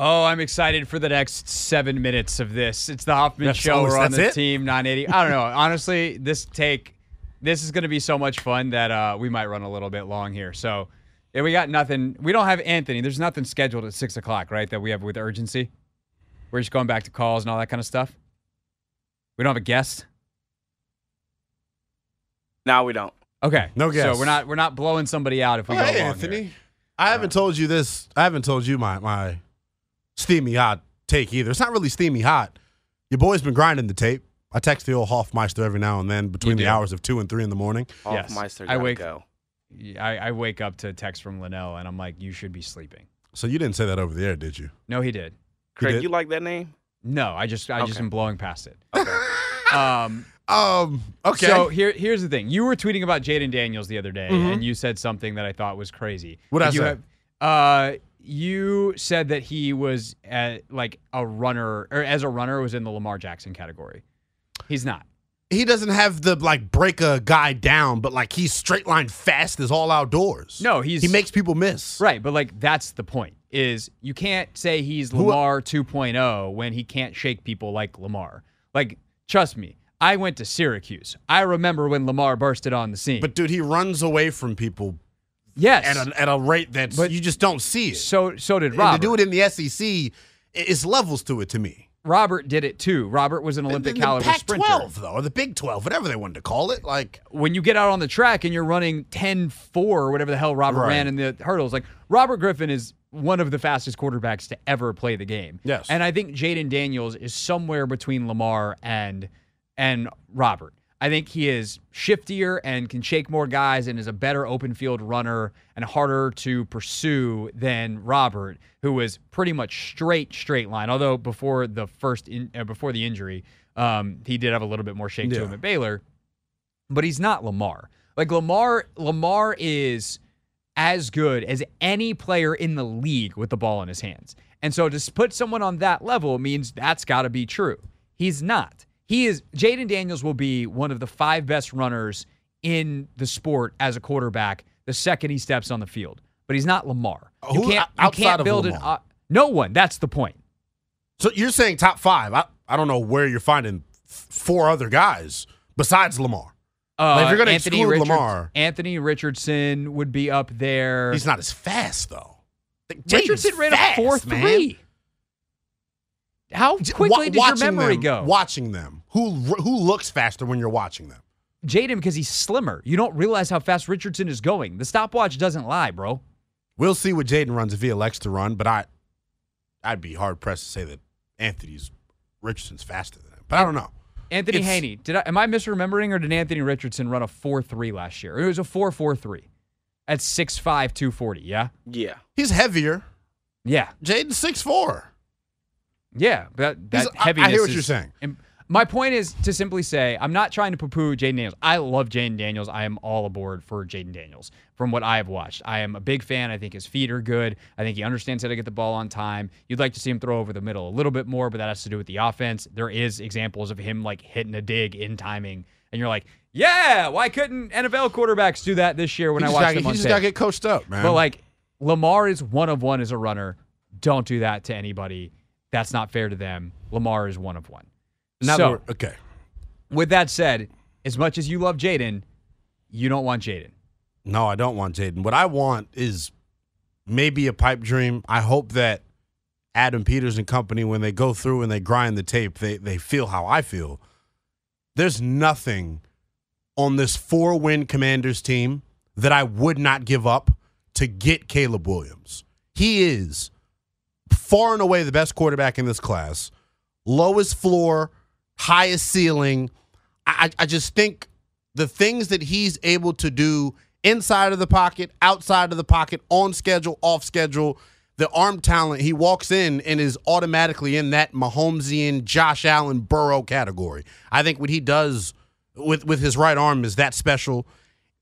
Oh, I'm excited for the next seven minutes of this. It's the Hoffman That's Show. always- We're on the it? team 980. I don't know. Honestly, this take, this is going to be so much fun that uh, we might run a little bit long here. So, yeah, we got nothing. We don't have Anthony. There's nothing scheduled at six o'clock, right? That we have with urgency. We're just going back to calls and all that kind of stuff. We don't have a guest. No, we don't. Okay, No guest. So we're not we're not blowing somebody out if we Oh, go hey, long Anthony. here. I haven't told you this. I haven't told you my my steamy hot take either. It's not really steamy hot. Your boy's been grinding the tape. I text the old Hoffmeister every now and then between the hours of two and three in the morning. Yes. Hoffmeister I wake- go. I, I wake up to a text from Lynnell and I'm like, you should be sleeping. So you didn't say that over the air, did you? No, he did. Craig, did? you like that name? No, I just I just am blowing past it. Okay. Um, Um. Okay. So here here's the thing. You were tweeting about Jayden Daniels the other day, Mhm. and you said something that I thought was crazy. What'd I you say? Have, uh, you said that he was at, like a runner, or as a runner, was in the Lamar Jackson category. He's not. he doesn't have the like break a guy down, but like he's straight line fast as all outdoors. No, he's he makes people miss. right, but like that's the point. Is you can't say he's Lamar 2.0 when he can't shake people like Lamar. Like, trust me, I went to Syracuse. I remember when Lamar bursted on the scene. But dude, he runs away from people yes, at a, at a rate that But- you just don't see it. so so did And Robert. to do it in the SEC, i- it's levels to it to me. Robert did it too. Robert was an Olympic caliber the Pac sprinter. 12 though, or the Big 12, whatever they wanted to call it. Like When you get out on the track and you're running 10-4 or whatever the hell Robert Right. ran in the hurdles, like Robert Griffin is one of the fastest quarterbacks to ever play the game. Yes. And I think Jayden Daniels is somewhere between Lamar and and Robert. I think he is shiftier and can shake more guys and is a better open field runner and harder to pursue than Robert, who was pretty much straight straight line. Although before the first in, uh, before the injury, um, he did have a little bit more shake to him at Baylor, but he's not Lamar. Like Lamar, Lamar is as good as any player in the league with the ball in his hands. And so to put someone on that level means that's got to be true. He's not. He is Jayden Daniels will be one of the five best runners in the sport as a quarterback the second he steps on the field. But he's not Lamar. You Who- can't you outside can't build it Lamar? up. No one. That's the point. so you're saying top 5. I I don't know where you're finding four other guys besides Lamar. Uh, Like, if you're gonna Anthony exclude Richards- Lamar- Anthony Richardson would be up there. He's not as fast though. Like, Richardson ran fast, a four man. three. How J- quickly wa- did your memory them, go? Watching them. Who who looks faster when you're watching them? Jayden because he's slimmer. You don't realize how fast Richardson is going. The stopwatch doesn't lie, bro. We'll see what Jayden runs if he elects to run, but I I'd be hard pressed to say that Anthony's Richardson's faster than him. But I don't know. Anthony It's- Haney. Did I am I misremembering or did Anthony Richardson run a 4-3 last year? It was a 4-4-3 at 6'5", 240, yeah? Yeah. He's heavier. Yeah. Jayden's six four. Yeah, but that He's- I- I hear what is- you're saying. and my point is to simply say I'm not trying to poo-poo Jayden Daniels. I love Jayden Daniels. I am all aboard for Jayden Daniels from what I have watched. I am a big fan. I think his feet are good. I think he understands how to get the ball on time. You'd like to see him throw over the middle a little bit more, but that has to do with the offense. There is examples of him like hitting a dig in timing, and you're like, yeah, why couldn't NFL quarterbacks do that this year when He I watched gotta- them he on just gotta get coached up, man. But like Lamar is one of one as a runner. Don't do that to anybody. That's not fair to them. Lamar is one of one. Now so, okay. with that said, as much as you love Jayden, you don't want Jayden. No, I don't want Jayden. What I want is maybe a pipe dream. I hope that Adam Peters and company, when they go through and they grind the tape, they they feel how I feel. There's nothing on this four win Commanders team that I would not give up to get Caleb Williams. He is far and away the best quarterback in this class. Lowest floor, highest ceiling. I, I just think the things that he's able to do inside of the pocket, outside of the pocket, on schedule, off schedule, the arm talent, he walks in and is automatically in that Mahomesian, Josh Allen, Burrow category. I think what he does with with his right arm is that special.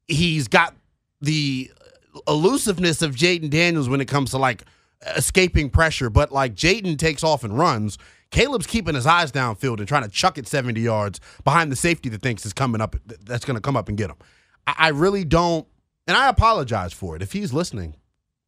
He's got the elusiveness of Jayden Daniels when it comes to like escaping pressure, but like Jayden takes off and runs. Caleb's keeping his eyes downfield and trying to chuck it 70 yards behind the safety that thinks is coming up, that's going to come up and get him. I, I really don't, and I apologize for it. If he's listening,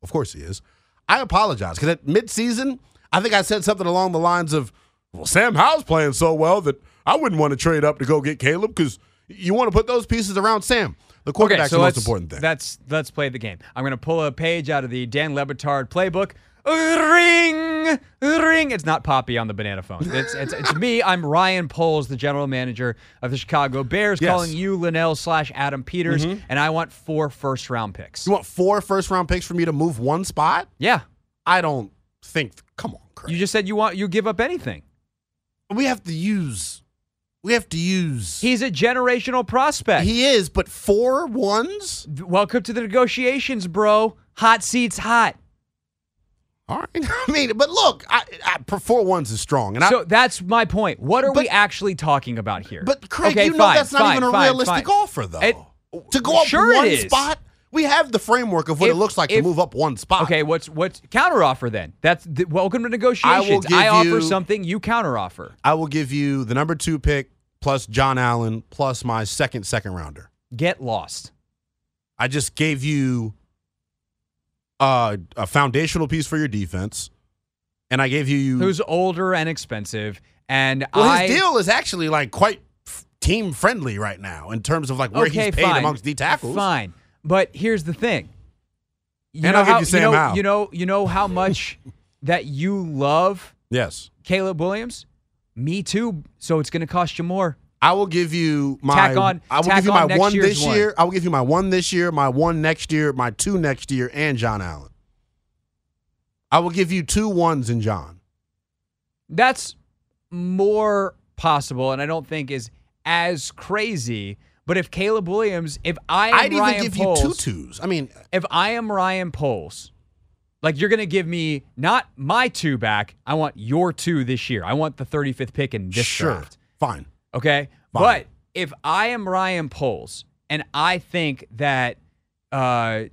of course he is. I apologize because at midseason, I think I said something along the lines of, "Well, Sam Howell's playing so well that I wouldn't want to trade up to go get Caleb because you want to put those pieces around Sam. The quarterback's the most important thing. Let's let's play the game. I'm going to pull a page out of the Dan Le Batard playbook. Ring, ring. It's not Poppy on the banana phone. It's it's, it's me. I'm Ryan Poles, the general manager of the Chicago Bears, Yes. Mm-hmm. calling you Lynnell slash Adam Peters, and I want four first round picks. you want four first round picks for me to move one spot? Yeah, I don't think. Come on, Craig. you just said you want you give up anything. we have to use. We have to use. He's a generational prospect. he is, but four ones. Welcome to the negotiations, bro. Hot seats hot. All right. I mean, but look, I, I four ones is strong, and I, So that's my point. What are we actually talking about here? But Craig, Okay, you know fine, that's not fine, even a fine, realistic offer, though. It- to go up sure it one spot, we have the framework of what If- it looks like if- to move up one spot. Okay, what's what's counteroffer then? That's the, welcome to negotiations. give I, offer you- something, you counteroffer. I will give you the number two pick plus John Allen plus my second second rounder. Get lost. I just gave you uh, a foundational piece for your defense, and I gave you Who's older and expensive, and well. I his deal is actually like quite team friendly right now in terms of like where okay, he's paid fine, amongst D tackles. Fine, but here's the thing. You And know I'll give you Sam know, Howell. you know you know how much that you love Yes, Caleb Williams. Me too. So it's going to cost you more. I will give you my. Tack on- I will give you on my one this one. year. I will give you my one this year, my one next year, my two next year, and John Allen. I will give you two ones in John. That's more possible, and I don't think is as crazy. But if Caleb Williams, if I am I'd even Ryan give Poles, you two twos. I mean, if I am Ryan Poles, like you're going to give me not my two back, I want your two this year. I want the 35th pick in this sure, draft. fine. Okay. Fine. But if I am Ryan Poles and I think that uh,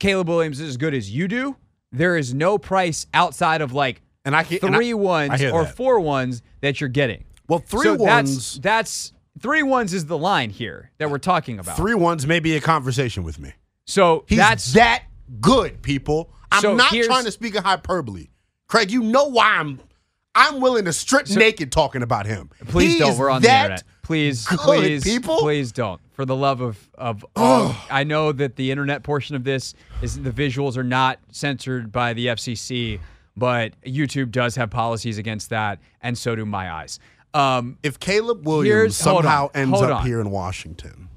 Caleb Williams is as good as you do, there is no price outside of like And I can and I- three ones I or that. four ones that you're getting. Well, three so ones. That's, that's three ones is the line here that we're talking about. Three ones may be a conversation with me. So He's that's that good, people. I'm So not trying to speak in hyperbole. Craig, you know why I'm I'm willing to strip naked talking about him. Please He don't. We're on the internet. Please, please, people. please don't. For the love of of all, I know that the internet portion of this is the visuals are not censored by the FCC, but YouTube does have policies against that, and so do my eyes. Um, If Caleb Williams somehow on, ends up on. here in Washington,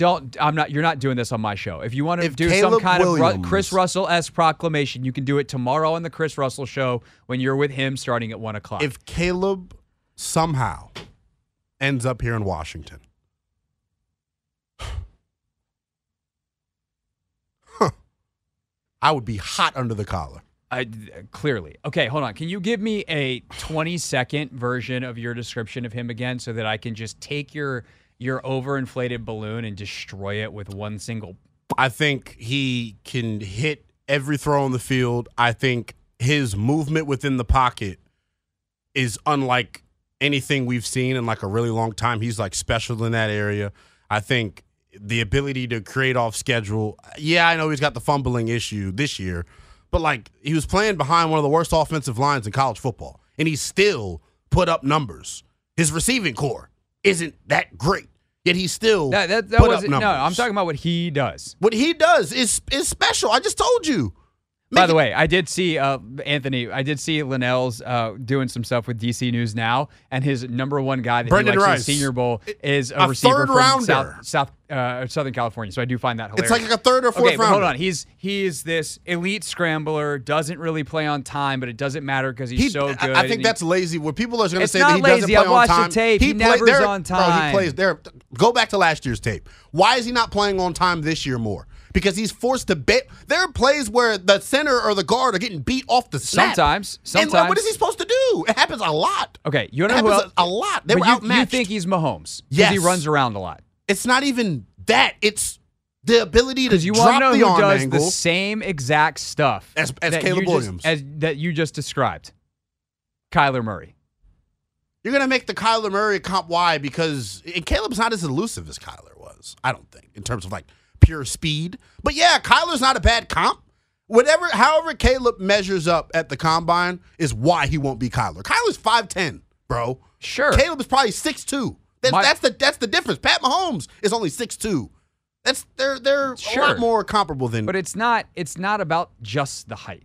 don't I'm not. You're not doing this on my show. If you want to If do some Caleb kind of Ru- Chris Russell esque proclamation, you can do it tomorrow on the Chris Russell show when you're with him, starting at one o'clock. if Caleb somehow ends up here in Washington, huh, I would be hot under the collar. I, clearly. Okay, hold on. Can you give me a 20 second version of your description of him again so that I can just take your your overinflated balloon and destroy it with one single I think he can hit every throw on the field. I think his movement within the pocket is unlike anything we've seen in like a really long time. He's like special in that area. I think the ability to create off schedule. Yeah, I know he's got the fumbling issue this year, but like he was playing behind one of the worst offensive lines in college football, and he still put up numbers. His receiving corps isn't that great, yet he still That that, that put up no. I'm talking about what he does. What he does is is special. I just told you. By the way, I did see uh, Anthony. I did see Lynnell's uh, doing some stuff with DC News now, and his number one guy that Brendan he likes Rice. the Senior Bowl is a, A receiver third from rounder. South South uh, Southern California. So I do find that hilarious. It's like a third or fourth okay, but hold on. He's he is this elite scrambler. Doesn't really play on time, but it doesn't matter because he's He- so good. I think he- that's lazy. When people are going to say that he lazy. doesn't play I've on watched the time, tape. He play- never's on Bro, time. he plays there. Go back to last year's tape. Why is he not playing on time this year more? Because he's forced to bet. There are plays where the center or the guard are getting beat off the snap. Sometimes. And, like, what Sometimes. is he supposed to do? It happens a lot. Okay, you It know who happens else? a, a lot. They but were you, outmatched. you think he's Mahomes because he runs around a lot. it's not even that. It's the ability to you drop know the who arm does angle. the same exact stuff As- as Caleb you just- Williams. as that you just described. Kyler Murray. You're gonna make the Kyler Murray comp why because Caleb's not as elusive as Kyler was. I don't think in terms of like pure speed. But yeah, Kyler's not a bad comp. Whatever, however, Caleb measures up at the combine is why he won't be Kyler. Kyler's five ten, bro. Sure. Caleb is probably six two. That's, My- that's the that's the difference. Pat Mahomes is only six two. That's they're they're a lot more comparable than. But it's not it's not about just the height.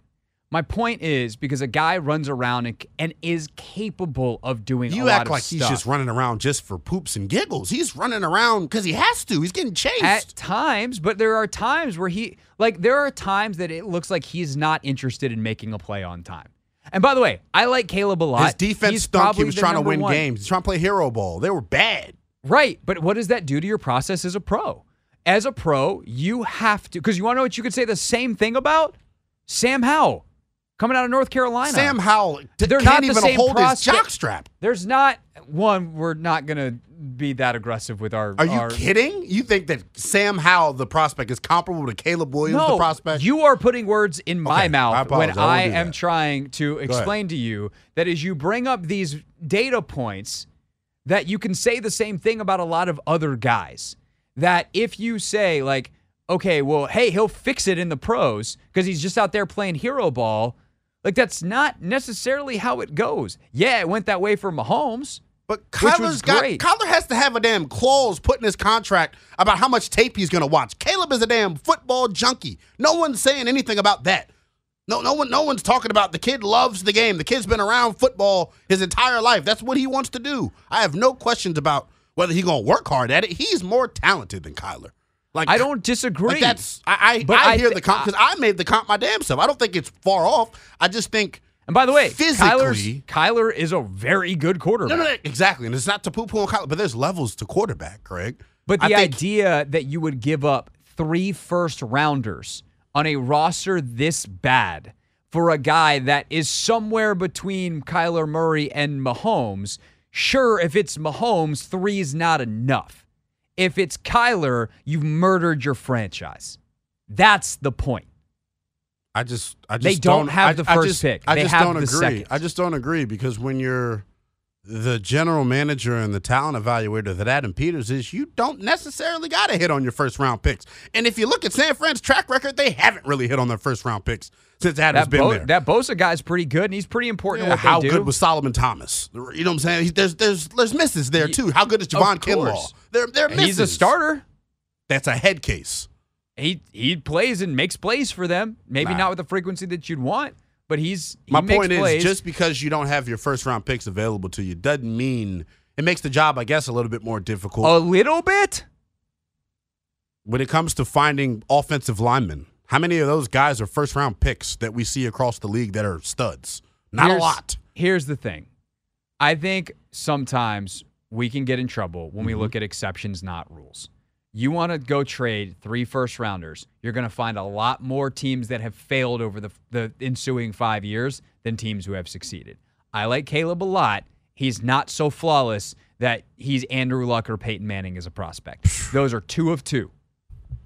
My point is because a guy runs around and, and is capable of doing a you lot act like he's stuff. just running around just for poops and giggles. He's running around because he has to. He's getting chased. at times, but there are times where he like there are times that it looks like he's not interested in making a play on time. And by the way, I like Caleb a lot. His defense He's stunk. He was trying to win one. games. He's trying to play hero ball. They were bad. Right. But what does that do to your process as a pro? As a pro, you have to, because you want to know what you could say the same thing about? Sam Howell coming out of North Carolina. Sam Howell d- They're can't not the even same hold prospect. his jockstrap. There's not, one, we're not going to be that aggressive with our. Are you our, kidding? You think that Sam Howell, the prospect, is comparable to Caleb Williams, the prospect? you are putting words in my Okay, I mouth when. I won't I do am that. trying to explain to you that as you bring up these data points, that you can say the same thing about a lot of other guys. That if you say like, okay, well, hey, he'll fix it in the pros because he's just out there playing hero ball. Like that's not necessarily how it goes. Yeah, it went that way for Mahomes. But Kyler's got great. Kyler has to have a damn clause put in his contract about how much tape he's going to watch. Caleb is a damn football junkie. No one's saying anything about that. No, no one, no one's talking about the kid loves the game. The kid's been around football his entire life. That's what he wants to do. I have no questions about whether he's going to work hard at it. He's more talented than Kyler. Like I don't disagree. Like that's I I, But I I hear thi- the comp because I made the comp my damn self. I don't think it's far off. I just think and by the way, Kyler's, physically- Kyler is a very good quarterback. no, no, no, exactly. And it's not to poo poo on Kyler, but there's levels to quarterback, Craig. But the think- idea that you would give up three first rounders on a roster this bad for a guy that is somewhere between Kyler Murray and Mahomes, sure, if it's Mahomes, three is not enough. If it's Kyler, you've murdered your franchise. That's the point. I just, I just They don't have I- the I first just- pick. I They just have don't the agree. second. I just don't agree because when you're the general manager and the talent evaluator that Adam Peters is, you don't necessarily got to hit on your first round picks. And if you look at San Fran's track record, they haven't really hit on their first round picks since Adam's That, been Bo- there. that Bosa guy's pretty good, and he's pretty important Yeah, in what they how good was Solomon Thomas? You know what I'm saying? He- There's there's there's misses there too. How good is Javon Kinlaw? They're they're misses. he's a starter. That's a head case. he he plays and makes plays for them. Maybe Nah. not with the frequency that you'd want, but he's he My point plays. is, just because you don't have your first round picks available to you doesn't mean it makes the job, I guess, a little bit more difficult a little bit. when it comes to finding offensive linemen. How many of those guys are first round picks that we see across the league that are studs? Not Here's- a lot. Here's the thing. I think sometimes we can get in trouble when we Mm-hmm. look at exceptions, not rules. You want to go trade three first rounders, you're going to find a lot more teams that have failed over the, the ensuing five years than teams who have succeeded. I like Caleb a lot. He's not so flawless that he's Andrew Luck or Peyton Manning as a prospect. Those are two of two.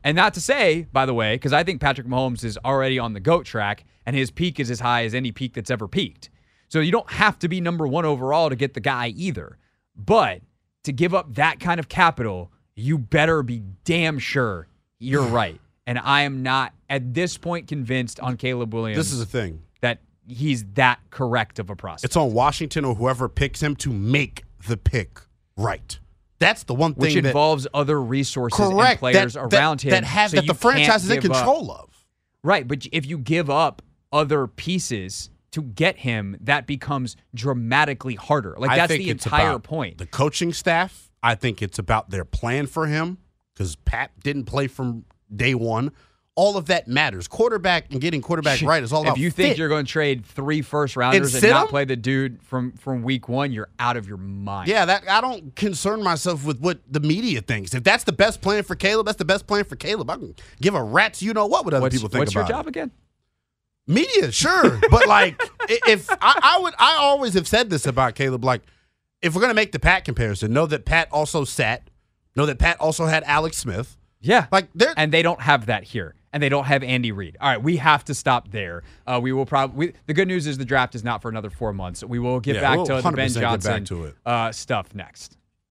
And not to say, by the way, because I think Patrick Mahomes is already on the GOAT track and his peak is as high as any peak that's ever peaked. So you don't have to be number one overall to get the guy either. But to give up that kind of capital, you better be damn sure you're right. And I am not at this point convinced on Caleb Williams This is the thing. that he's that correct of a prospect. It's on Washington or whoever picks him to make the pick right. That's the one thing which that involves other resources and players that, around that, him that have so that the franchise is in give up- control of. Right, but if you give up other pieces to get him, that becomes dramatically harder. Like that's the entire point. The coaching staff, I think it's about their plan for him because Pat didn't play from day one. All of that matters. Quarterback and getting quarterback right is all about if you think fit. you're going to trade three first rounders and, sit not him? play the dude from from week one, you're out of your mind. Yeah, that I don't concern myself with what the media thinks. If that's the best plan for Caleb, that's the best plan for Caleb. I can give a rat's you know what what other What's, people think what's about your job it. again? Media, sure, but like if I, I would, I always have said this about Caleb. Like, if we're gonna make the Pat comparison, know that Pat also sat, know that Pat also had Alex Smith. Yeah. Like, and they don't have that here. And they don't have Andy Reid. All right, we have to stop there. Uh, we will probably. The good news is the draft is not for another four months. We will get Yeah, back we'll to the Ben 100% get back Johnson to. Uh, stuff next.